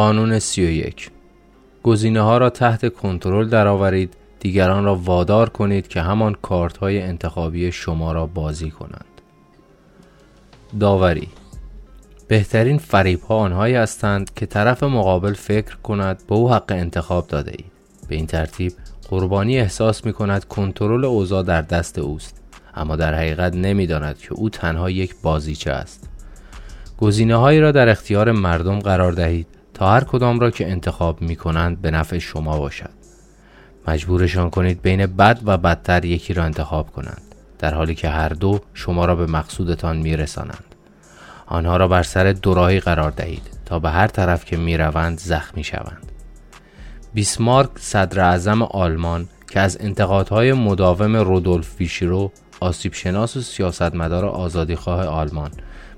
قانون 31 گزینه ها را تحت کنترل درآورید دیگران را وادار کنید که همان کارت های انتخابی شما را بازی کنند. داوری بهترین فریب ها آنهایی هستند که طرف مقابل فکر کند به او حق انتخاب داده اید به این ترتیب قربانی احساس می کند کنترل اوضاع در دست اوست اما در حقیقت نمی‌داند که او تنها یک بازیچه است. گزینه هایی را در اختیار مردم قرار دهید. هر کدام را که انتخاب می کنند به نفع شما باشد مجبورشان کنید بین بد و بدتر یکی را انتخاب کنند در حالی که هر دو شما را به مقصودتان می رسانند. آنها را بر سر دوراهی قرار دهید تا به هر طرف که می روند زخمی شوند بیسمارک صدر اعظم آلمان که از انتقادهای مداوم رودولف ویشیرو آسیبشناس و سیاستمدار آزادیخواه آلمان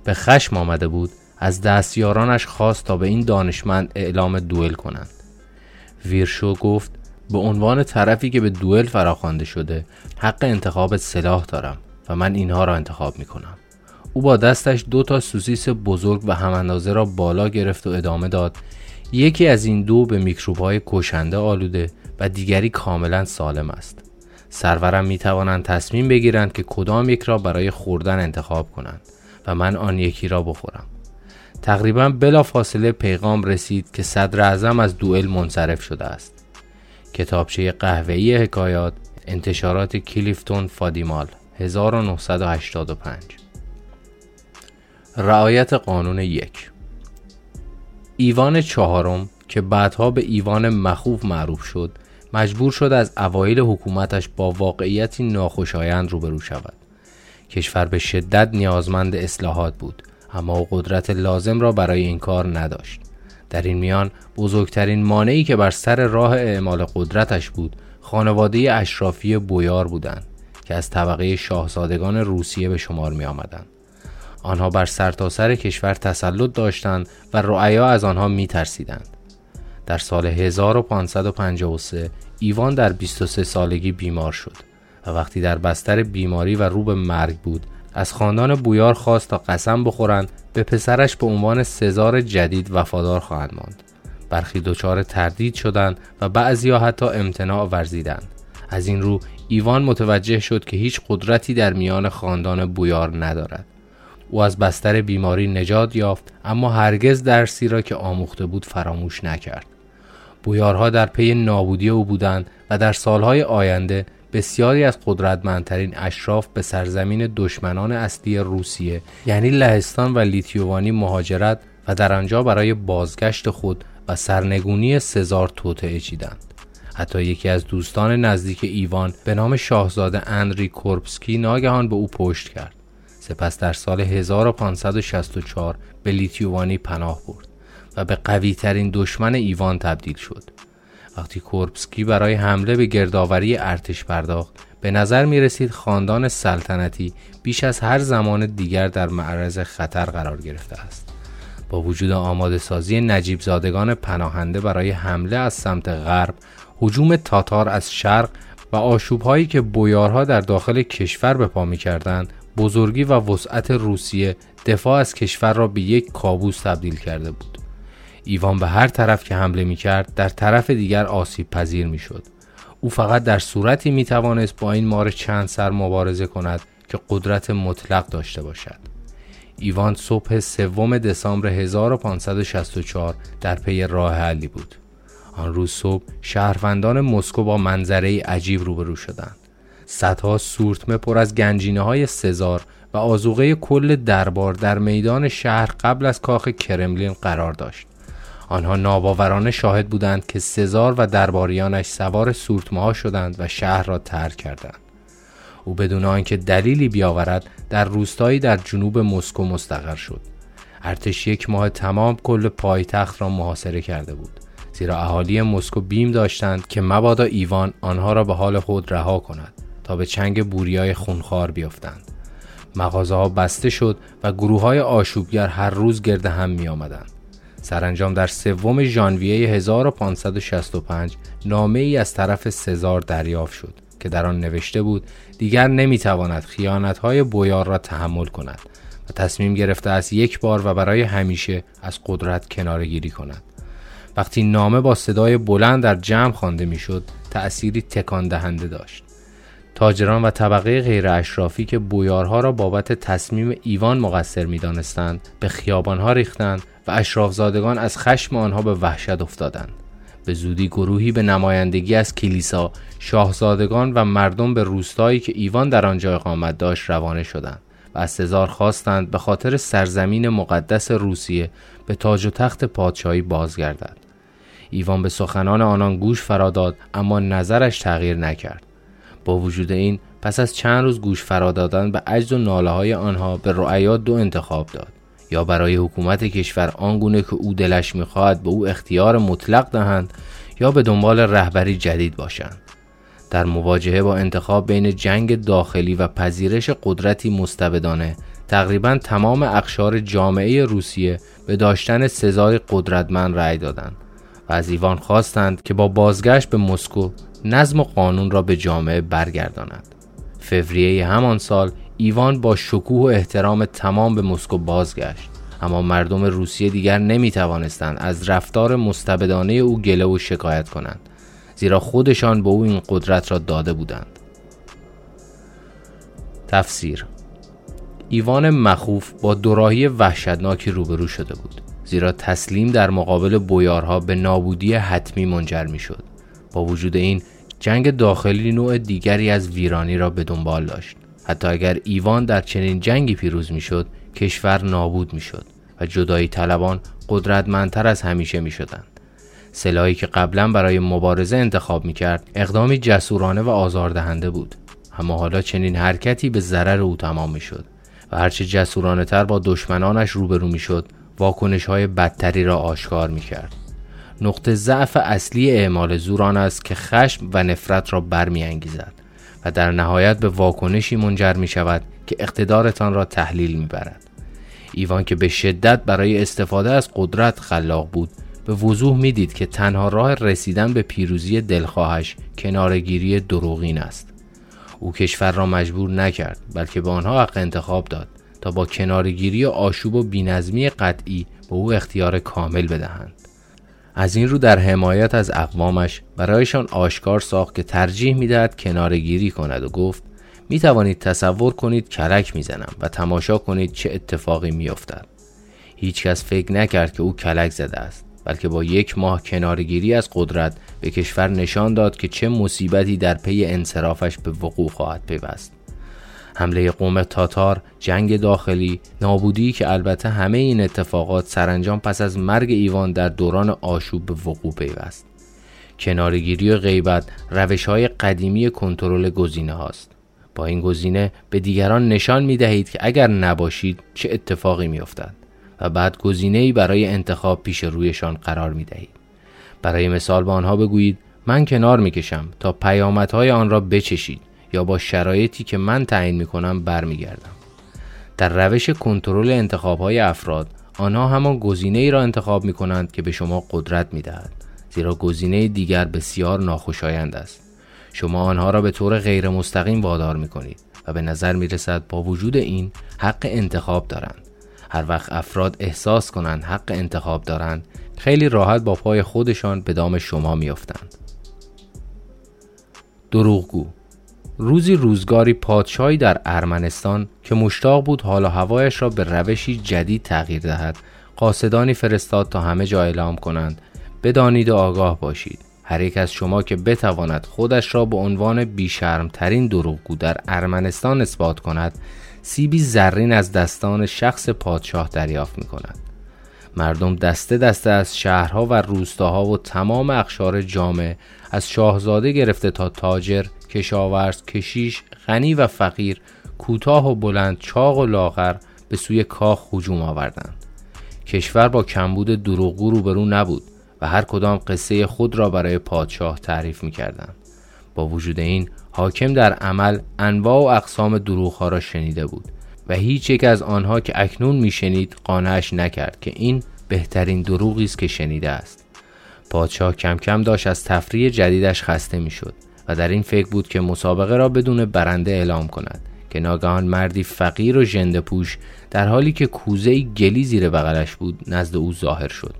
به خشم آمده بود از دستیارانش خواست تا به این دانشمند اعلام دوئل کنند. ویرشو گفت به عنوان طرفی که به دوئل فراخوانده شده حق انتخاب سلاح دارم و من اینها را انتخاب می کنم او با دستش دو تا سوسیس بزرگ و هم را بالا گرفت و ادامه داد یکی از این دو به میکروب های کشنده آلوده و دیگری کاملا سالم است. سرورم می توانند تصمیم بگیرند که کدام یک را برای خوردن انتخاب کنند و من آن یکی را بخورم. تقریبا بلا فاصله پیغام رسید که صدر اعظم از دوئل منصرف شده است. کتابچه قهوه‌ای حکایات انتشارات کلیفتون فادیمال 1985 رعایت قانون یک. ایوان چهارم که بعدها به ایوان مخوف معروف شد مجبور شد از اوایل حکومتش با واقعیتی ناخوشایند روبرو شود. کشور به شدت نیازمند اصلاحات بود. اما او قدرت لازم را برای این کار نداشت در این میان بزرگترین مانعی که بر سر راه اعمال قدرتش بود خانواده اشرافی بویار بودند که از طبقه شاهزادگان روسیه به شمار می آمدند. آنها بر سرتاسر سر کشور تسلط داشتند و رعایا از آنها می ترسیدند. در سال 1553 ایوان در 23 سالگی بیمار شد و وقتی در بستر بیماری و رو به مرگ بود از خاندان بویار خواست تا قسم بخورند به پسرش به عنوان سزار جدید وفادار خواهند ماند. برخی دچار تردید شدند و بعضیا حتی امتناع ورزیدند. از این رو ایوان متوجه شد که هیچ قدرتی در میان خاندان بویار ندارد. او از بستر بیماری نجات یافت اما هرگز درسی را که آموخته بود فراموش نکرد. بویارها در پی نابودی او بودند و در سالهای آینده بسیاری از قدرتمندترین اشراف به سرزمین دشمنان اصلی روسیه یعنی لهستان و لیتیوانی مهاجرت و در آنجا برای بازگشت خود و سرنگونی سزار توطعه چیدند. حتی یکی از دوستان نزدیک ایوان به نام شاهزاده اندری کورپسکی ناگهان به او پشت کرد. سپس در سال 1564 به لیتیوانی پناه برد و به قوی ترین دشمن ایوان تبدیل شد. وقتی کورپسکی برای حمله به گردآوری ارتش پرداخت به نظر می رسید خاندان سلطنتی بیش از هر زمان دیگر در معرض خطر قرار گرفته است. با وجود آماده سازی نجیب زادگان پناهنده برای حمله از سمت غرب حجوم تاتار از شرق و آشوبهایی که بویارها در داخل کشور به پا می کردند بزرگی و وسعت روسیه دفاع از کشور را به یک کابوس تبدیل کرده بود. ایوان به هر طرف که حمله می کرد در طرف دیگر آسیب پذیر می شد. او فقط در صورتی می توانست با این مار چند سر مبارزه کند که قدرت مطلق داشته باشد. ایوان صبح سوم دسامبر 1564 در پی راه حلی بود. آن روز صبح شهروندان مسکو با منظره عجیب روبرو شدند. صدها سورتمه پر از گنجینه های سزار و آزوغه کل دربار در میدان شهر قبل از کاخ کرملین قرار داشت. آنها ناباورانه شاهد بودند که سزار و درباریانش سوار سورتمه شدند و شهر را ترک کردند. او بدون آنکه دلیلی بیاورد در روستایی در جنوب مسکو مستقر شد. ارتش یک ماه تمام کل پایتخت را محاصره کرده بود. زیرا اهالی مسکو بیم داشتند که مبادا ایوان آنها را به حال خود رها کند تا به چنگ بوریای خونخوار بیفتند. مغازه ها بسته شد و گروه های آشوبگر هر روز گرد هم می آمدند. سرانجام در سوم ژانویه 1565 نامه ای از طرف سزار دریافت شد که در آن نوشته بود دیگر نمی‌تواند های بویار را تحمل کند و تصمیم گرفته از یک بار و برای همیشه از قدرت کناره گیری کند. وقتی نامه با صدای بلند در جمع خوانده می‌شد تأثیری تکان دهنده داشت. تاجران و طبقه غیر اشرافی که بویارها را بابت تصمیم ایوان مقصر می دانستند به خیابانها ریختند و اشرافزادگان از خشم آنها به وحشت افتادند. به زودی گروهی به نمایندگی از کلیسا، شاهزادگان و مردم به روستایی که ایوان در آنجا اقامت داشت روانه شدند و از سزار خواستند به خاطر سرزمین مقدس روسیه به تاج و تخت پادشاهی بازگردد. ایوان به سخنان آنان گوش فراداد اما نظرش تغییر نکرد. با وجود این پس از چند روز گوش فرا دادن به عجز و ناله های آنها به رعیا دو انتخاب داد. یا برای حکومت کشور آنگونه که او دلش می‌خواهد به او اختیار مطلق دهند یا به دنبال رهبری جدید باشند. در مواجهه با انتخاب بین جنگ داخلی و پذیرش قدرتی مستبدانه تقریبا تمام اقشار جامعه روسیه به داشتن سزای قدرتمند رأی دادند و از ایوان خواستند که با بازگشت به مسکو نظم و قانون را به جامعه برگرداند. فوریه همان سال ایوان با شکوه و احترام تمام به مسکو بازگشت. اما مردم روسیه دیگر نمی توانستند از رفتار مستبدانه او گله و شکایت کنند زیرا خودشان به او این قدرت را داده بودند. تفسیر ایوان مخوف با دوراهی وحشتناکی روبرو شده بود زیرا تسلیم در مقابل بویارها به نابودی حتمی منجر می شد با وجود این جنگ داخلی نوع دیگری از ویرانی را به دنبال داشت حتی اگر ایوان در چنین جنگی پیروز می‌شد کشور نابود می‌شد و جدایی طلبان قدرتمندتر از همیشه می شدند. سلاحی که قبلا برای مبارزه انتخاب می کرد اقدامی جسورانه و آزاردهنده بود اما حالا چنین حرکتی به ضرر او تمام می شد و هرچه جسورانه تر با دشمنانش روبرو می شد واکنش های بدتری را آشکار می کرد. نقطه ضعف اصلی اعمال زور آن است که خشم و نفرت را برمیانگیزد و در نهایت به واکنشی منجر می شود که اقتدارتان را تحلیل می برد. ایوان که به شدت برای استفاده از قدرت خلاق بود به وضوح می‌دید که تنها راه رسیدن به پیروزی دلخواهش کنارگیری دروغین است او کشور را مجبور نکرد بلکه به آنها حق انتخاب داد تا با کنارگیری آشوب و بینظمی قطعی به او اختیار کامل بدهند از این رو در حمایت از اقوامش برایشان آشکار ساخت که ترجیح می‌دهد کنارگیری کند و گفت می توانید تصور کنید کلک می‌زنم و تماشا کنید چه اتفاقی میافتد. هیچکس فکر نکرد که او کلک زده است بلکه با یک ماه کنارگیری از قدرت به کشور نشان داد که چه مصیبتی در پی انصرافش به وقوع خواهد پیوست. حمله قوم تاتار، جنگ داخلی، نابودی که البته همه این اتفاقات سرانجام پس از مرگ ایوان در دوران آشوب به وقوع پیوست. کنارگیری و غیبت روش های قدیمی کنترل گزینه هاست. با این گزینه به دیگران نشان می دهید که اگر نباشید چه اتفاقی می افتد و بعد گزینه برای انتخاب پیش رویشان قرار می دهید. برای مثال به آنها بگویید من کنار می کشم تا پیامدهای آن را بچشید یا با شرایطی که من تعیین می کنم برمیگردم. در روش کنترل انتخاب های افراد آنها همان گزینه ای را انتخاب می کنند که به شما قدرت می دهد زیرا گزینه دیگر بسیار ناخوشایند است. شما آنها را به طور غیر مستقیم وادار می کنید و به نظر می رسد با وجود این حق انتخاب دارند. هر وقت افراد احساس کنند حق انتخاب دارند خیلی راحت با پای خودشان به دام شما میافتند. دروغگو روزی روزگاری پادشاهی در ارمنستان که مشتاق بود حال و هوایش را به روشی جدید تغییر دهد قاصدانی فرستاد تا همه جا اعلام کنند بدانید و آگاه باشید هر یک از شما که بتواند خودش را به عنوان بیشرمترین دروغگو در ارمنستان اثبات کند سیبی زرین از دستان شخص پادشاه دریافت می کند. مردم دسته دسته از شهرها و روستاها و تمام اخشار جامعه از شاهزاده گرفته تا تاجر، کشاورز، کشیش، غنی و فقیر، کوتاه و بلند، چاق و لاغر به سوی کاخ هجوم آوردند. کشور با کمبود دروغگو روبرو نبود و هر کدام قصه خود را برای پادشاه تعریف می کردند. با وجود این حاکم در عمل انواع و اقسام دروغ را شنیده بود و هیچ یک از آنها که اکنون میشنید قانعش نکرد که این بهترین دروغی است که شنیده است. پادشاه کم کم داشت از تفریح جدیدش خسته می‌شد و در این فکر بود که مسابقه را بدون برنده اعلام کند که ناگهان مردی فقیر و ژنده پوش در حالی که کوزه گلی زیر بغلش بود نزد او ظاهر شد.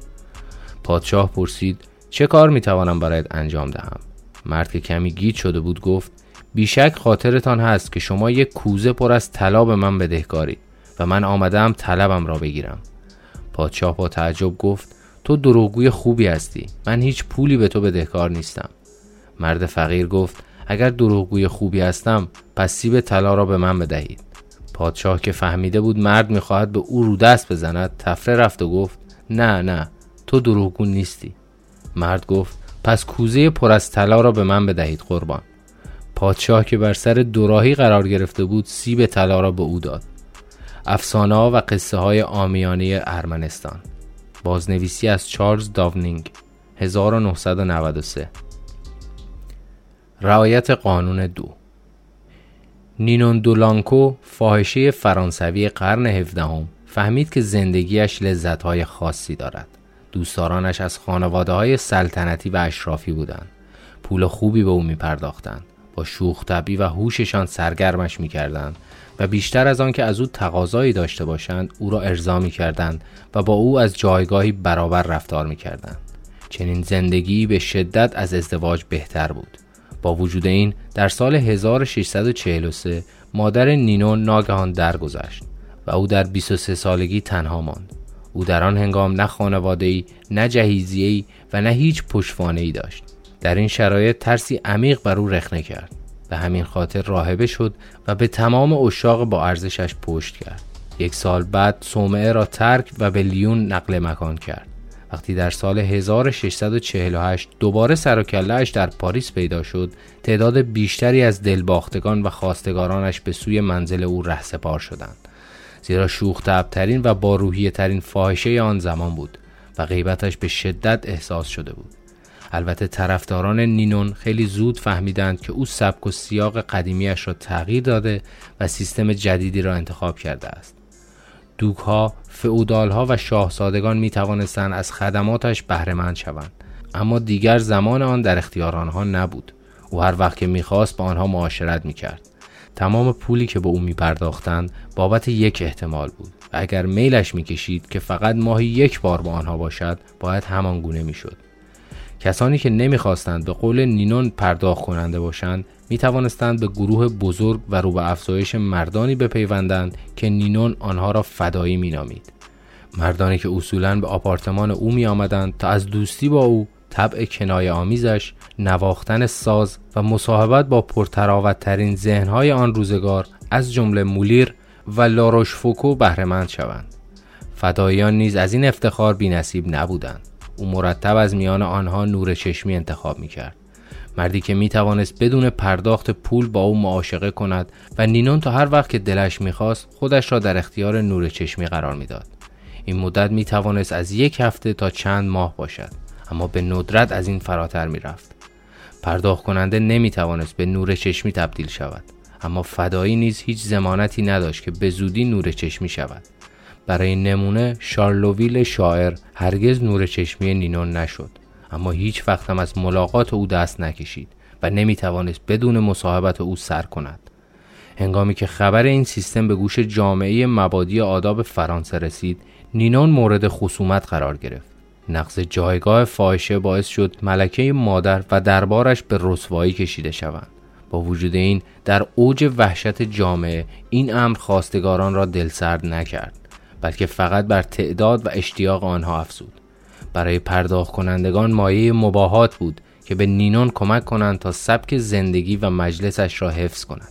پادشاه پرسید چه کار می‌توانم برایت انجام دهم؟ مرد که کمی گیج شده بود گفت بیشک خاطرتان هست که شما یک کوزه پر از طلا به من بدهکاری و من آمدم طلبم را بگیرم. پادشاه با تعجب گفت تو دروغگوی خوبی هستی. من هیچ پولی به تو بدهکار نیستم. مرد فقیر گفت اگر دروغگوی خوبی هستم پس سیب طلا را به من بدهید. پادشاه که فهمیده بود مرد می‌خواهد به او رو دست بزند تفره رفت و گفت نه نه تو دروغگو نیستی. مرد گفت پس کوزه پر از طلا را به من بدهید قربان. پادشاه که بر سر دوراهی قرار گرفته بود سیب طلا را به او داد. افسانه ها و قصه های آمیانه ارمنستان. بازنویسی از چارلز داونینگ 1993 رعایت قانون دو. نینون دولانکو فاحشه فرانسوی قرن هفدهم فهمید که زندگیش لذتهای خاصی دارد. دوستدارانش از خانواده های سلطنتی و اشرافی بودند. پول خوبی به او می پرداختند با شوخ طبی و هوششان سرگرمش می کردند و بیشتر از آن که از او تقاضایی داشته باشند او را ارضا می کردند و با او از جایگاهی برابر رفتار می کردند. چنین زندگی به شدت از ازدواج بهتر بود. با وجود این در سال 1643 مادر نینون ناگهان درگذشت و او در 23 سالگی تنها ماند. او در آن هنگام نه خانواده نه جهیزیه‌ای و نه هیچ پشتوانه داشت. در این شرایط ترسی عمیق بر او رخنه کرد. به همین خاطر راهبه شد و به تمام اشاق با ارزشش پشت کرد. یک سال بعد صومعه را ترک و به لیون نقل مکان کرد. وقتی در سال 1648 دوباره سر و در پاریس پیدا شد تعداد بیشتری از دلباختگان و خواستگارانش به سوی منزل او رهسپار شدند. زیرا شوخ ترین و با روحیه ترین فاحشه آن زمان بود و غیبتش به شدت احساس شده بود. البته طرفداران نینون خیلی زود فهمیدند که او سبک و سیاق قدیمیش را تغییر داده و سیستم جدیدی را انتخاب کرده است. دوک ها، و شاهزادگان می توانستند از خدماتش بهرهمند شوند. اما دیگر زمان آن در اختیار آنها نبود. او هر وقت که می‌خواست با آنها معاشرت می‌کرد. تمام پولی که به او می پرداختند بابت یک احتمال بود. و اگر میلش می‌کشید که فقط ماهی یک بار با آنها باشد باید همان گونه می‌شد. کسانی که نمی‌خواستند به قول نینون پرداخت کننده باشند می توانستند به گروه بزرگ و رو به افزایش مردانی بپیوندند که نینون آنها را فدایی می نامید. مردانی که اصولا به آپارتمان او می آمدند تا از دوستی با او طبع کنایه آمیزش نواختن ساز و مصاحبت با پرتراوتترین ذهنهای آن روزگار از جمله مولیر و لاروشفوکو بهرهمند شوند فداییان نیز از این افتخار بینصیب نبودند او مرتب از میان آنها نور چشمی انتخاب می کرد. مردی که می توانست بدون پرداخت پول با او معاشقه کند و نینون تا هر وقت که دلش می‌خواست خودش را در اختیار نور چشمی قرار می‌داد. این مدت می توانست از یک هفته تا چند ماه باشد اما به ندرت از این فراتر می رفت. پرداخت کننده نمی توانست به نور چشمی تبدیل شود اما فدایی نیز هیچ زمانتی نداشت که به زودی نور چشمی شود برای نمونه شارلوویل شاعر هرگز نور چشمی نینون نشد. اما هیچ وقت هم از ملاقات او دست نکشید و نمی توانست بدون مصاحبت او سر کند. هنگامی که خبر این سیستم به گوش جامعه مبادی آداب فرانسه رسید نینون مورد خصومت قرار گرفت. نقض جایگاه فاحشه باعث شد ملکه مادر و دربارش به رسوایی کشیده شوند. با وجود این در اوج وحشت جامعه این امر خواستگاران را دلسرد نکرد. بلکه فقط بر تعداد و اشتیاق آنها افزود. برای پرداخت کنندگان مایه مباهات بود که به نینون کمک کنند تا سبک زندگی و مجلسش را حفظ کند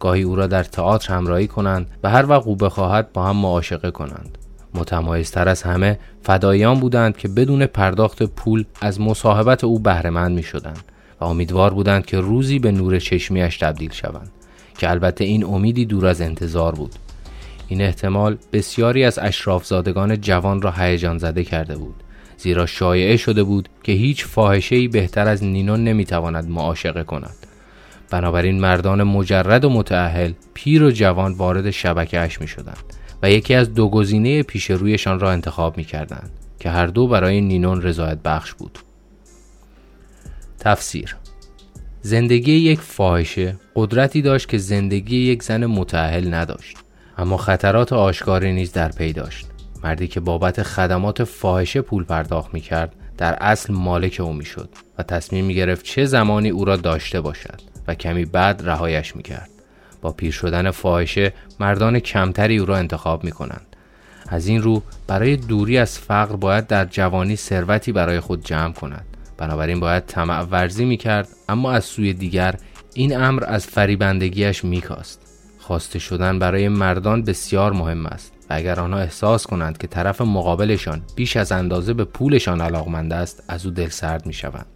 گاهی او را در تئاتر همراهی کنند و هر وقت او بخواهد با هم معاشقه کنند. متمایزتر از همه فدایان بودند که بدون پرداخت پول از مصاحبت او بهرهمند می شدند و امیدوار بودند که روزی به نور چشمیش تبدیل شوند که البته این امیدی دور از انتظار بود. این احتمال بسیاری از اشرافزادگان جوان را هیجان زده کرده بود زیرا شایعه شده بود که هیچ فاحشه‌ای بهتر از نینون نمی‌تواند معاشقه کند. بنابراین مردان مجرد و متعهل پیر و جوان وارد شبکهاش می شدند و یکی از دو گزینه پیش رویشان را انتخاب می کردند که هر دو برای نینون رضایت بخش بود. تفسیر زندگی یک فاحشه قدرتی داشت که زندگی یک زن متعهل نداشت. اما خطرات آشکاری نیز در پی داشت مردی که بابت خدمات فاحشه پول پرداخت می کرد در اصل مالک او می‌شد و تصمیم می گرفت چه زمانی او را داشته باشد و کمی بعد رهایش می کرد. با پیر شدن فاحشه مردان کمتری او را انتخاب می کنند. از این رو برای دوری از فقر باید در جوانی ثروتی برای خود جمع کند. بنابراین باید طمع ورزی می کرد اما از سوی دیگر این امر از فریبندگیش میکاست. خواسته شدن برای مردان بسیار مهم است و اگر آنها احساس کنند که طرف مقابلشان بیش از اندازه به پولشان علاقمند است از او دل سرد می شوند.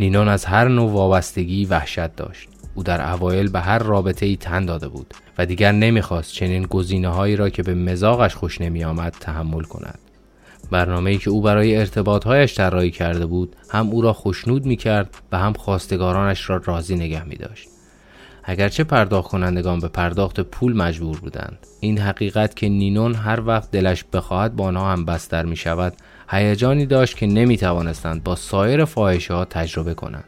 نینون از هر نوع وابستگی وحشت داشت. او در اوایل به هر رابطه ای تن داده بود و دیگر نمی‌خواست چنین گزینه هایی را که به مزاقش خوش نمی آمد تحمل کند. برنامه ای که او برای ارتباطهایش طراحی کرده بود هم او را خوشنود می کرد و هم خواستگارانش را راضی نگه می داشت. اگرچه پرداخت کنندگان به پرداخت پول مجبور بودند این حقیقت که نینون هر وقت دلش بخواهد با آنها هم بستر می شود هیجانی داشت که نمی توانستند با سایر فاحشه ها تجربه کنند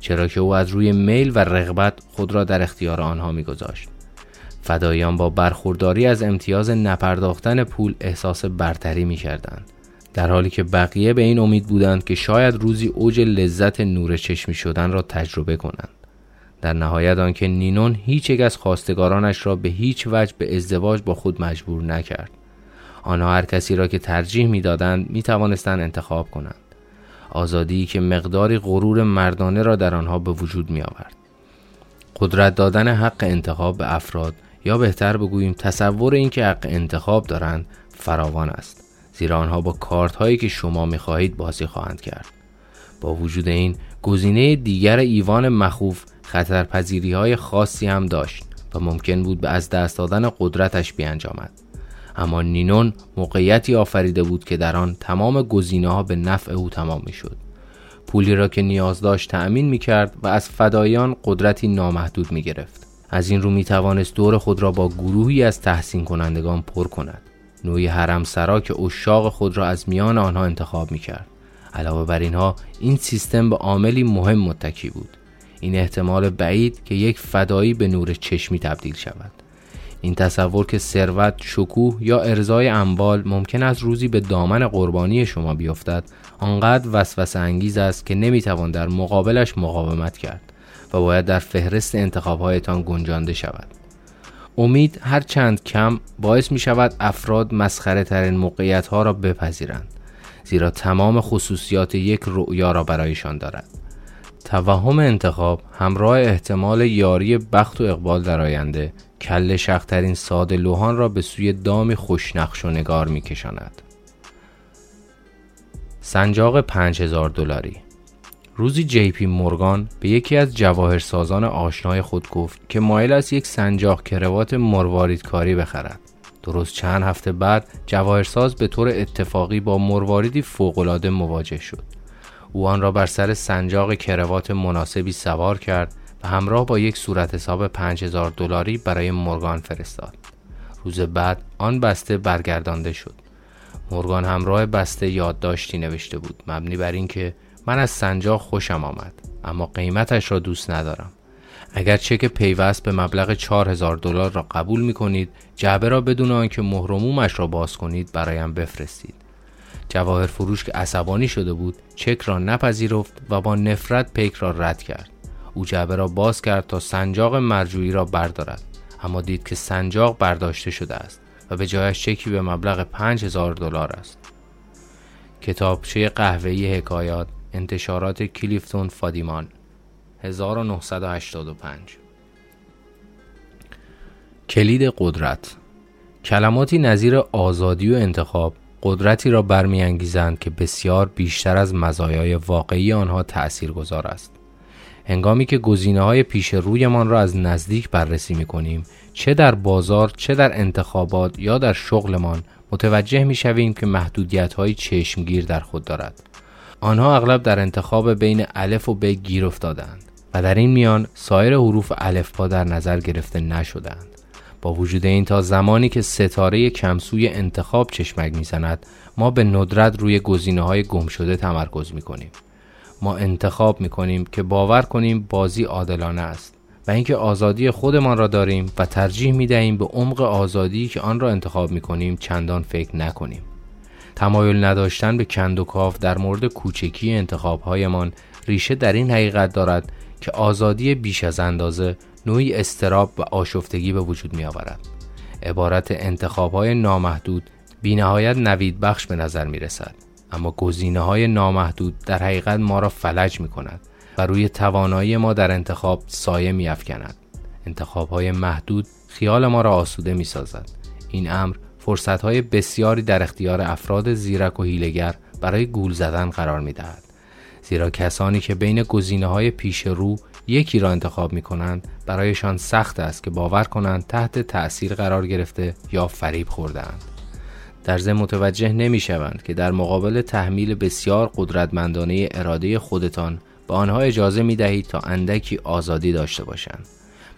چرا که او از روی میل و رغبت خود را در اختیار آنها میگذاشت فدایان با برخورداری از امتیاز نپرداختن پول احساس برتری می کردند. در حالی که بقیه به این امید بودند که شاید روزی اوج لذت نور چشمی شدن را تجربه کنند. در نهایت آنکه نینون هیچ یک از خواستگارانش را به هیچ وجه به ازدواج با خود مجبور نکرد. آنها هر کسی را که ترجیح می‌دادند می توانستند انتخاب کنند. آزادی که مقداری غرور مردانه را در آنها به وجود می آورد. قدرت دادن حق انتخاب به افراد یا بهتر بگوییم تصور اینکه حق انتخاب دارند فراوان است زیرا آنها با کارت هایی که شما می‌خواهید بازی خواهند کرد با وجود این گزینه دیگر ایوان مخوف خطرپذیری های خاصی هم داشت و ممکن بود به از دست دادن قدرتش بیانجامد اما نینون موقعیتی آفریده بود که در آن تمام گزینه ها به نفع او تمام می. پولی را که نیاز داشت تأمین می کرد و از فدایان قدرتی نامحدود می گرفت. از این رو می توانست دور خود را با گروهی از تحسین کنندگان پر کند. نوعی حرم سرا که اشاق خود را از میان آنها انتخاب می کرد. علاوه بر اینها این سیستم به عاملی مهم متکی بود. این احتمال بعید که یک فدایی به نور چشمی تبدیل شود. این تصور که ثروت، شکوه یا ارزای اموال ممکن است روزی به دامن قربانی شما بیفتد آنقدر وسوسه انگیز است که نمی‌توان در مقابلش مقاومت کرد و باید در فهرست انتخابهایتان گنجانده شود امید هر چند کم باعث می شود افراد مسخره ترین موقعیت ها را بپذیرند زیرا تمام خصوصیات یک رؤیا را برایشان دارد توهم انتخاب همراه احتمال یاری بخت و اقبال در آینده کل شخترین ساده لوحان را به سوی دامی خوشنقش و نگار می کشاند. سنجاق 5000 دلاری روزی جی پی مورگان به یکی از جواهرسازان آشنای خود گفت که مایل است یک سنجاق کروات مرواریدکاری بخرد. درست چند هفته بعد جواهرساز به طور اتفاقی با مرواریدی فوقالعاده مواجه شد. او آن را بر سر سنجاق کروات مناسبی سوار کرد و همراه با یک صورت حساب 5000 دلاری برای مورگان فرستاد. روز بعد آن بسته برگردانده شد. مورگان همراه بسته یادداشتی نوشته بود مبنی بر اینکه من از سنجاق خوشم آمد اما قیمتش را دوست ندارم. اگر چک پیوست به مبلغ 4000 دلار را قبول می کنید جعبه را بدون آنکه مهرمومش را باز کنید برایم بفرستید. جواهر فروش که عصبانی شده بود چک را نپذیرفت و با نفرت پیک را رد کرد. او جعبه را باز کرد تا سنجاق مرجویی را بردارد. اما دید که سنجاق برداشته شده است و به جایش چکی به مبلغ 5000 دلار است. کتابچه قهوه‌ای حکایات انتشارات کلیفتون فادیمان 1985 کلید قدرت. کلماتی نظیر آزادی و انتخاب قدرتی را برمیانگیزند که بسیار بیشتر از مزایای واقعی آنها تأثیر گذار است. هنگامی که گزینه های پیش رویمان را از نزدیک بررسی می کنیم چه در بازار چه در انتخابات یا در شغلمان متوجه می شویم که محدودیت های چشمگیر در خود دارد. آنها اغلب در انتخاب بین الف و ب گیر افتادند و در این میان سایر حروف الفبا در نظر گرفته نشدند با وجود این تا زمانی که ستاره کمسوی انتخاب چشمک می‌زند ما به ندرت روی گزینه های گم شده تمرکز می کنیم ما انتخاب می کنیم که باور کنیم بازی عادلانه است و اینکه آزادی خودمان را داریم و ترجیح می دهیم به عمق آزادی که آن را انتخاب می کنیم چندان فکر نکنیم. تمایل نداشتن به کند و کاف در مورد کوچکی انتخابهایمان ریشه در این حقیقت دارد که آزادی بیش از اندازه نوعی استراب و آشفتگی به وجود می آورد. عبارت انتخابهای نامحدود بینهایت نوید بخش به نظر می رسد. اما گزینه های نامحدود در حقیقت ما را فلج می کند و روی توانایی ما در انتخاب سایه می افکند. انتخاب های محدود خیال ما را آسوده می سازد. این امر فرصت های بسیاری در اختیار افراد زیرک و هیلگر برای گول زدن قرار می دهد. زیرا کسانی که بین گزینه های پیش رو یکی را انتخاب می کنند برایشان سخت است که باور کنند تحت تأثیر قرار گرفته یا فریب خوردهاند. در ضمن متوجه نمی شوند که در مقابل تحمیل بسیار قدرتمندانه اراده خودتان به آنها اجازه می دهید تا اندکی آزادی داشته باشند.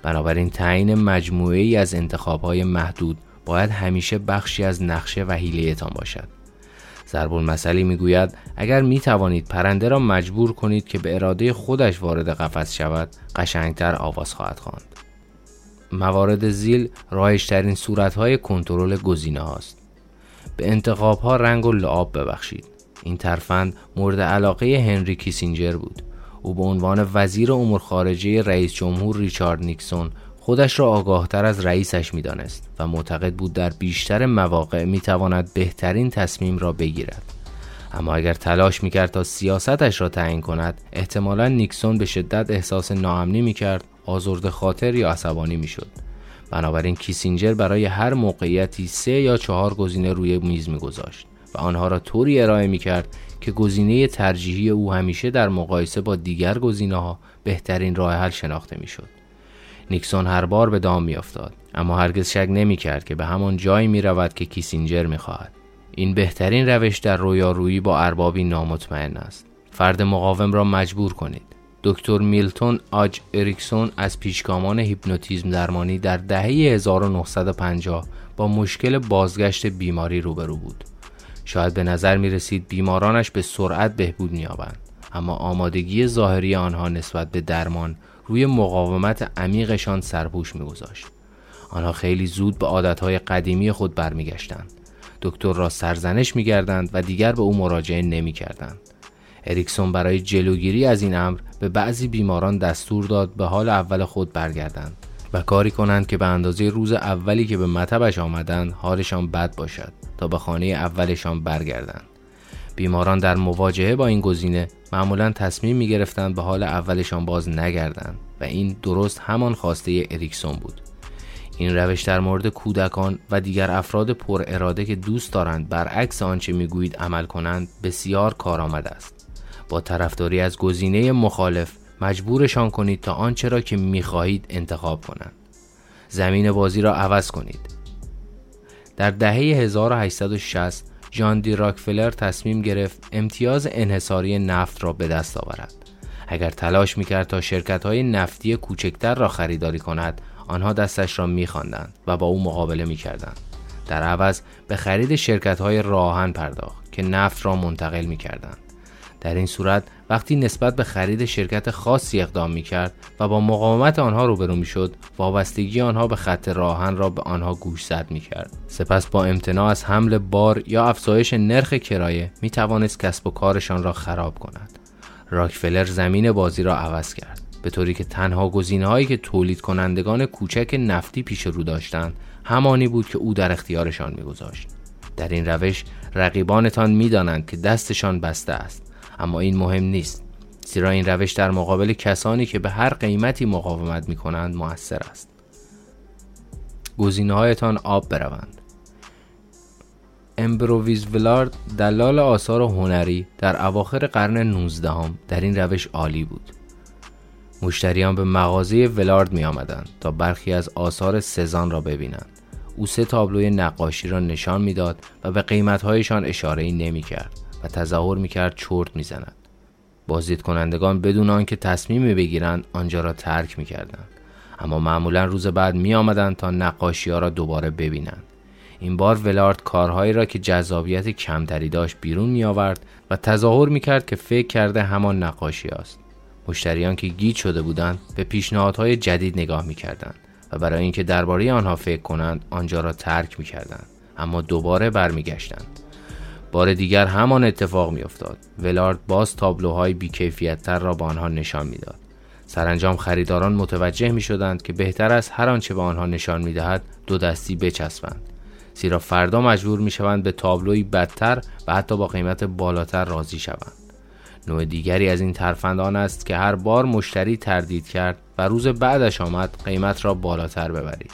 بنابراین تعیین مجموعه ای از انتخاب محدود باید همیشه بخشی از نقشه و حیلهتان باشد. ضرب المثلی می‌گوید اگر می توانید پرنده را مجبور کنید که به اراده خودش وارد قفس شود قشنگتر آواز خواهد خواند. موارد زیل رایشترین صورتهای کنترل گزینه هاست. به انتخاب ها رنگ و لعاب ببخشید. این ترفند مورد علاقه هنری کیسینجر بود. او به عنوان وزیر امور خارجه رئیس جمهور ریچارد نیکسون خودش را آگاهتر از رئیسش می‌دانست و معتقد بود در بیشتر مواقع می‌تواند بهترین تصمیم را بگیرد. اما اگر تلاش می‌کرد تا سیاستش را تعیین کند احتمالا نیکسون به شدت احساس ناامنی می‌کرد آزرد خاطر یا عصبانی می‌شد. بنابراین کیسینجر برای هر موقعیتی سه یا چهار گزینه روی میز میگذاشت و آنها را طوری ارائه می‌کرد که گزینه ترجیحی او همیشه در مقایسه با دیگر گزینه ها بهترین راه حل شناخته می‌شد. نیکسون هر بار به دام میافتاد اما هرگز شک نمی کرد که به همان جایی می رود که کیسینجر می خواهد. این بهترین روش در رویارویی با اربابی نامطمئن است. فرد مقاوم را مجبور کنید. دکتر میلتون اچ اریکسون از پیشگامان هیپنوتیزم درمانی در دهه 1950 با مشکل بازگشت بیماری روبرو بود. شاید به نظر می رسید بیمارانش به سرعت بهبود می اما آمادگی ظاهری آنها نسبت به درمان روی مقاومت عمیقشان سرپوش میگذاشت. آنها خیلی زود به عادتهای قدیمی خود برمیگشتند. دکتر را سرزنش میگردند و دیگر به او مراجعه نمی‌کردند. اریکسون برای جلوگیری از این امر به بعضی بیماران دستور داد به حال اول خود برگردند و کاری کنند که به اندازه روز اولی که به مطبش آمدند حالشان بد باشد تا به خانه اولشان برگردند. بیماران در مواجهه با این گزینه معمولا تصمیم می گرفتند به حال اولشان باز نگردند و این درست همان خواسته اریکسون بود. این روش در مورد کودکان و دیگر افراد پر اراده که دوست دارند برعکس آنچه می‌گویید عمل کنند بسیار کارآمد است. با طرفداری از گزینه مخالف مجبورشان کنید تا آنچه را که می‌خواهید انتخاب کنند. زمین بازی را عوض کنید. در دهه 1860 جان دی راکفلر تصمیم گرفت امتیاز انحصاری نفت را به دست آورد. اگر تلاش می‌کرد تا شرکت های نفتی کوچکتر را خریداری کند آنها دستش را میخواندند و با او مقابله می‌کردند در عوض به خرید شرکت های راهن پرداخت که نفت را منتقل می‌کردند در این صورت وقتی نسبت به خرید شرکت خاصی اقدام می کرد و با مقاومت آنها روبرو می شد وابستگی آنها به خط راهن را به آنها گوشزد می کرد سپس با امتناع از حمل بار یا افزایش نرخ کرایه می توانست کسب و کارشان را خراب کند. راکفلر زمین بازی را عوض کرد. به طوری که تنها گزینه هایی که تولید کنندگان کوچک نفتی پیش رو داشتند همانی بود که او در اختیارشان میگذاشت. در این روش رقیبانتان می‌دانند که دستشان بسته است. اما این مهم نیست. زیرا این روش در مقابل کسانی که به هر قیمتی مقاومت می کنند موثر است. گزینه هایتان آب بروند. امبروویز ولارد دلال آثار هنری در اواخر قرن 19 هم در این روش عالی بود. مشتریان به مغازه ولارد می آمدند تا برخی از آثار سزان را ببینند. او سه تابلوی نقاشی را نشان می‌داد و به قیمتهایشان اشاره نمی کرد و تظاهر می‌کرد چرت می‌زند. بازدید کنندگان بدون آنکه تصمیمی بگیرند آنجا را ترک می‌کردند. اما معمولا روز بعد می آمدند تا نقاشی ها را دوباره ببینند. این بار ولارد کارهایی را که جذابیت کمتری داشت بیرون می آورد و تظاهر می کرد که فکر کرده همان نقاشی است. مشتریان که گیج شده بودند به پیشنهادهای جدید نگاه می‌کردند و برای اینکه درباره آنها فکر کنند آنجا را ترک می‌کردند. اما دوباره برمیگشتند. بار دیگر همان اتفاق میافتاد. ولارد باز تابلوهای بیکیفیتتر را به آنها نشان می‌داد. سرانجام خریداران متوجه می شدند که بهتر است هر آنچه به آنها نشان می دهد دو دستی بچسبند. زیرا فردا مجبور می شوند به تابلوی بدتر و حتی با قیمت بالاتر راضی شوند. نوع دیگری از این ترفندان است که هر بار مشتری تردید کرد و روز بعدش آمد قیمت را بالاتر ببرید.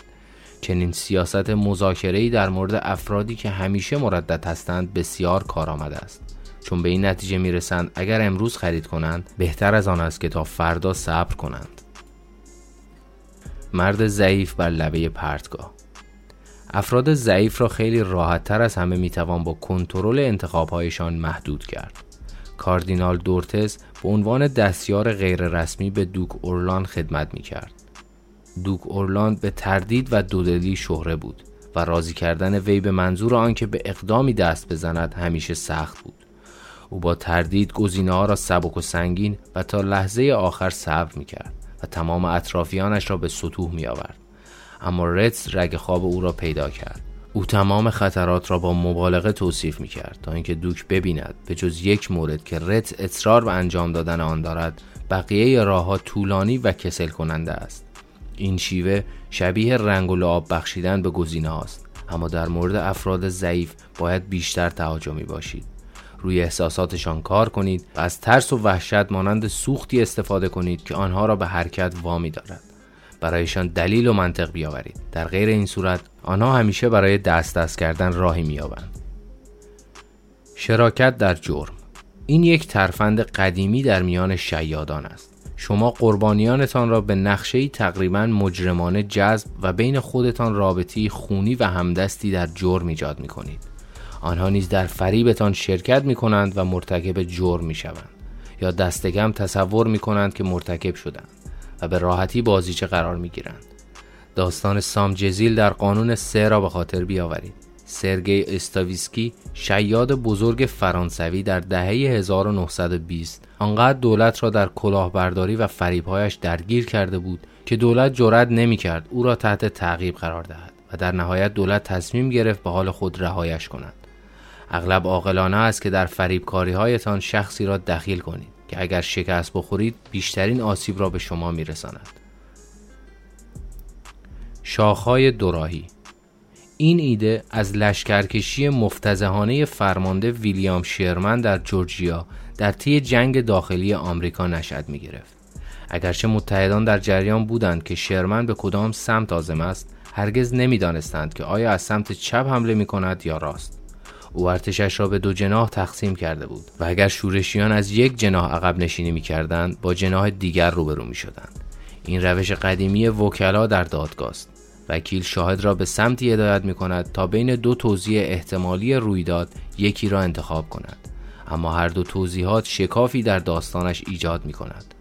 چنین سیاست مذاکره‌ای در مورد افرادی که همیشه مردد هستند بسیار کارآمد است. چون به این نتیجه می‌رسند اگر امروز خرید کنند بهتر از آن است که تا فردا صبر کنند. مرد ضعیف بر لبه پرتگاه. افراد ضعیف را خیلی راحت تر از همه می‌توان با کنترل انتخابهایشان محدود کرد. کاردینال دورتز به عنوان دستیار غیررسمی به دوک اورلان خدمت می کرد. دوک اورلان به تردید و دودلی شهره بود و راضی کردن وی به منظور آنکه به اقدامی دست بزند همیشه سخت بود. او با تردید گزینه ها را سبک و سنگین و تا لحظه آخر صبر می کرد و تمام اطرافیانش را به سطوح می آورد. اما رتس رگ خواب او را پیدا کرد. او تمام خطرات را با مبالغه توصیف می کرد تا اینکه دوک ببیند به جز یک مورد که رت اصرار به انجام دادن آن دارد بقیه راهها طولانی و کسل کننده است این شیوه شبیه رنگ و لعاب بخشیدن به گزینه هاست. اما در مورد افراد ضعیف باید بیشتر تهاجمی باشید. روی احساساتشان کار کنید و از ترس و وحشت مانند سوختی استفاده کنید که آنها را به حرکت وامی دارد. برایشان دلیل و منطق بیاورید. در غیر این صورت آنها همیشه برای دست دست کردن راهی مییابند. شراکت در جرم. این یک ترفند قدیمی در میان شیادان است. شما قربانیانتان را به نقشه تقریبا مجرمانه جذب و بین خودتان رابطی خونی و همدستی در جرم ایجاد می کنید. آنها نیز در فریبتان شرکت می کنند و مرتکب جرم می شوند یا دستگم تصور می کنند که مرتکب شدند و به راحتی بازیچه قرار می گیرند. داستان سام جزیل در قانون سه را به خاطر بیاورید. سرگی استاویسکی شیاد بزرگ فرانسوی در دهه 1920 آنقدر دولت را در کلاهبرداری و فریبهایش درگیر کرده بود که دولت جرأت نمی‌کرد او را تحت تعقیب قرار دهد و در نهایت دولت تصمیم گرفت به حال خود رهایش کند. اغلب عاقلانه است که در فریبکاری هایتان شخصی را دخیل کنید که اگر شکست بخورید بیشترین آسیب را به شما میرساند. شاخهای دوراهی این ایده از لشکرکشی مفتزهانه فرمانده ویلیام شیرمن در جورجیا در طی جنگ داخلی آمریکا نشد می گرفت. اگرچه متحدان در جریان بودند که شرمن به کدام سمت آزم است هرگز نمی‌دانستند که آیا از سمت چپ حمله می کند یا راست. او ارتشش را به دو جناح تقسیم کرده بود و اگر شورشیان از یک جناح عقب نشینی می کردند با جناح دیگر روبرو می شدند این روش قدیمی وکلا در دادگاه است. وکیل شاهد را به سمتی هدایت می کند تا بین دو توضیح احتمالی رویداد یکی را انتخاب کند. اما هر دو توضیحات شکافی در داستانش ایجاد می کند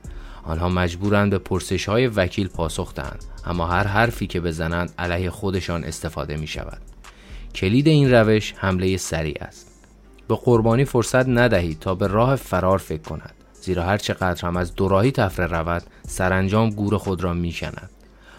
آنها مجبورند به پرسش های وکیل پاسخ دهند اما هر حرفی که بزنند علیه خودشان استفاده می شود کلید این روش حمله سریع است. به قربانی فرصت ندهید تا به راه فرار فکر کند زیرا هر چقدر هم از دوراهی تفره رود سرانجام گور خود را می کند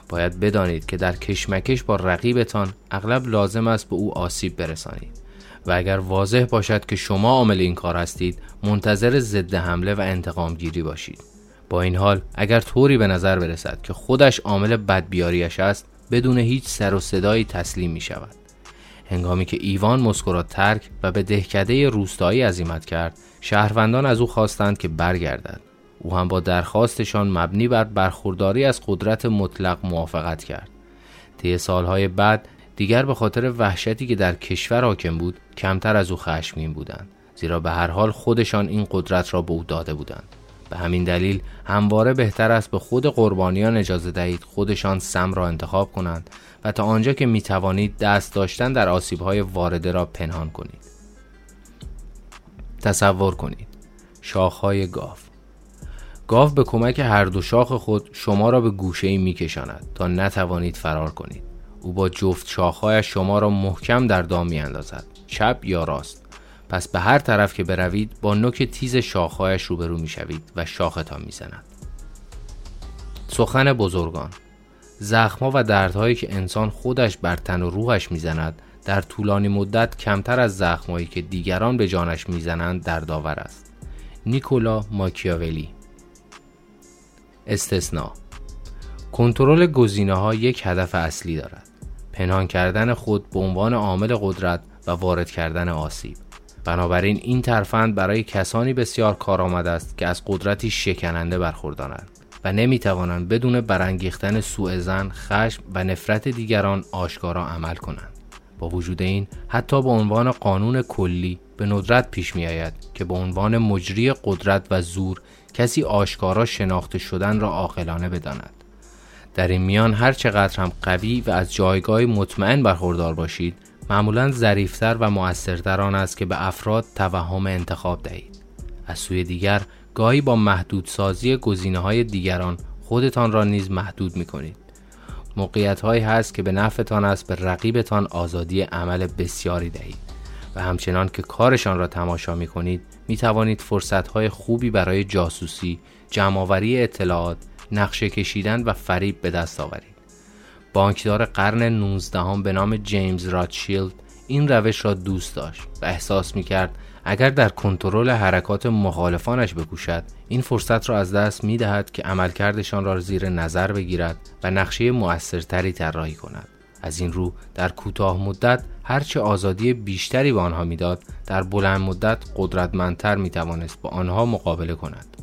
باید بدانید که در کشمکش با رقیبتان اغلب لازم است به او آسیب برسانید و اگر واضح باشد که شما عامل این کار هستید منتظر ضد حمله و انتقام گیری باشید. با این حال اگر طوری به نظر برسد که خودش عامل بدبیاریش است بدون هیچ سر و صدایی تسلیم می شود هنگامی که ایوان مسکو را ترک و به دهکده روستایی عزیمت کرد شهروندان از او خواستند که برگردد. او هم با درخواستشان مبنی بر برخورداری از قدرت مطلق موافقت کرد. طی سالهای بعد دیگر به خاطر وحشتی که در کشور حاکم بود کمتر از او خشمگین بودند زیرا به هر حال خودشان این قدرت را به او داده بودند. به همین دلیل همواره بهتر است به خود قربانیان اجازه دهید خودشان سم را انتخاب کنند و تا آنجا که می توانید دست داشتن در آسیبهای وارده را پنهان کنید. تصور کنید. شاخهای گاو. گاو به کمک هر دو شاخ خود شما را به گوشه ای می کشاند تا نتوانید فرار کنید. او با جفت شاخهایش شما را محکم در دام می اندازد چپ یا راست. پس به هر طرف که بروید با نوک تیز شاخهایش روبرو می شوید و شاختان می زند. سخن بزرگان زخمها و دردهایی که انسان خودش بر تن و روحش می‌زند در طولانی مدت کمتر از زخمهایی که دیگران به جانش می‌زنند دردآور است. نیکولا ماکیاولی استثناء. کنترل گزینه ها یک هدف اصلی دارد. پنهان کردن خود به عنوان عامل قدرت و وارد کردن آسیب. بنابراین این ترفند برای کسانی بسیار کارآمد است که از قدرتی شکننده برخوردارند و نمی توانند بدون برانگیختن سوء زن، خشم و نفرت دیگران آشکارا عمل کنند. با وجود این حتی به عنوان قانون کلی به ندرت پیش می آید که به عنوان مجری قدرت و زور کسی آشکارا شناخته شدن را عاقلانه بداند. در این میان هر چقدر هم قوی و از جایگاه مطمئن برخوردار باشید معمولا ظریفتر و موثرتر آن است که به افراد توهم انتخاب دهید از سوی دیگر گاهی با محدودسازی گزینه های دیگران خودتان را نیز محدود می کنید موقعیت هایی هست که به نفعتان است به رقیبتان آزادی عمل بسیاری دهید و همچنان که کارشان را تماشا می کنید می توانید فرصت های خوبی برای جاسوسی، جمعآوری اطلاعات، نقشه کشیدن و فریب به دست آورید. بانکدار قرن 19 به نام جیمز راتشیلد این روش را دوست داشت و احساس می کرد اگر در کنترل حرکات مخالفانش بکوشد این فرصت را از دست می دهد که عملکردشان را زیر نظر بگیرد و نقشه موثرتری طراحی کند از این رو در کوتاه مدت هرچه آزادی بیشتری به آنها می‌داد در بلند مدت قدرتمندتر می توانست با آنها مقابله کند.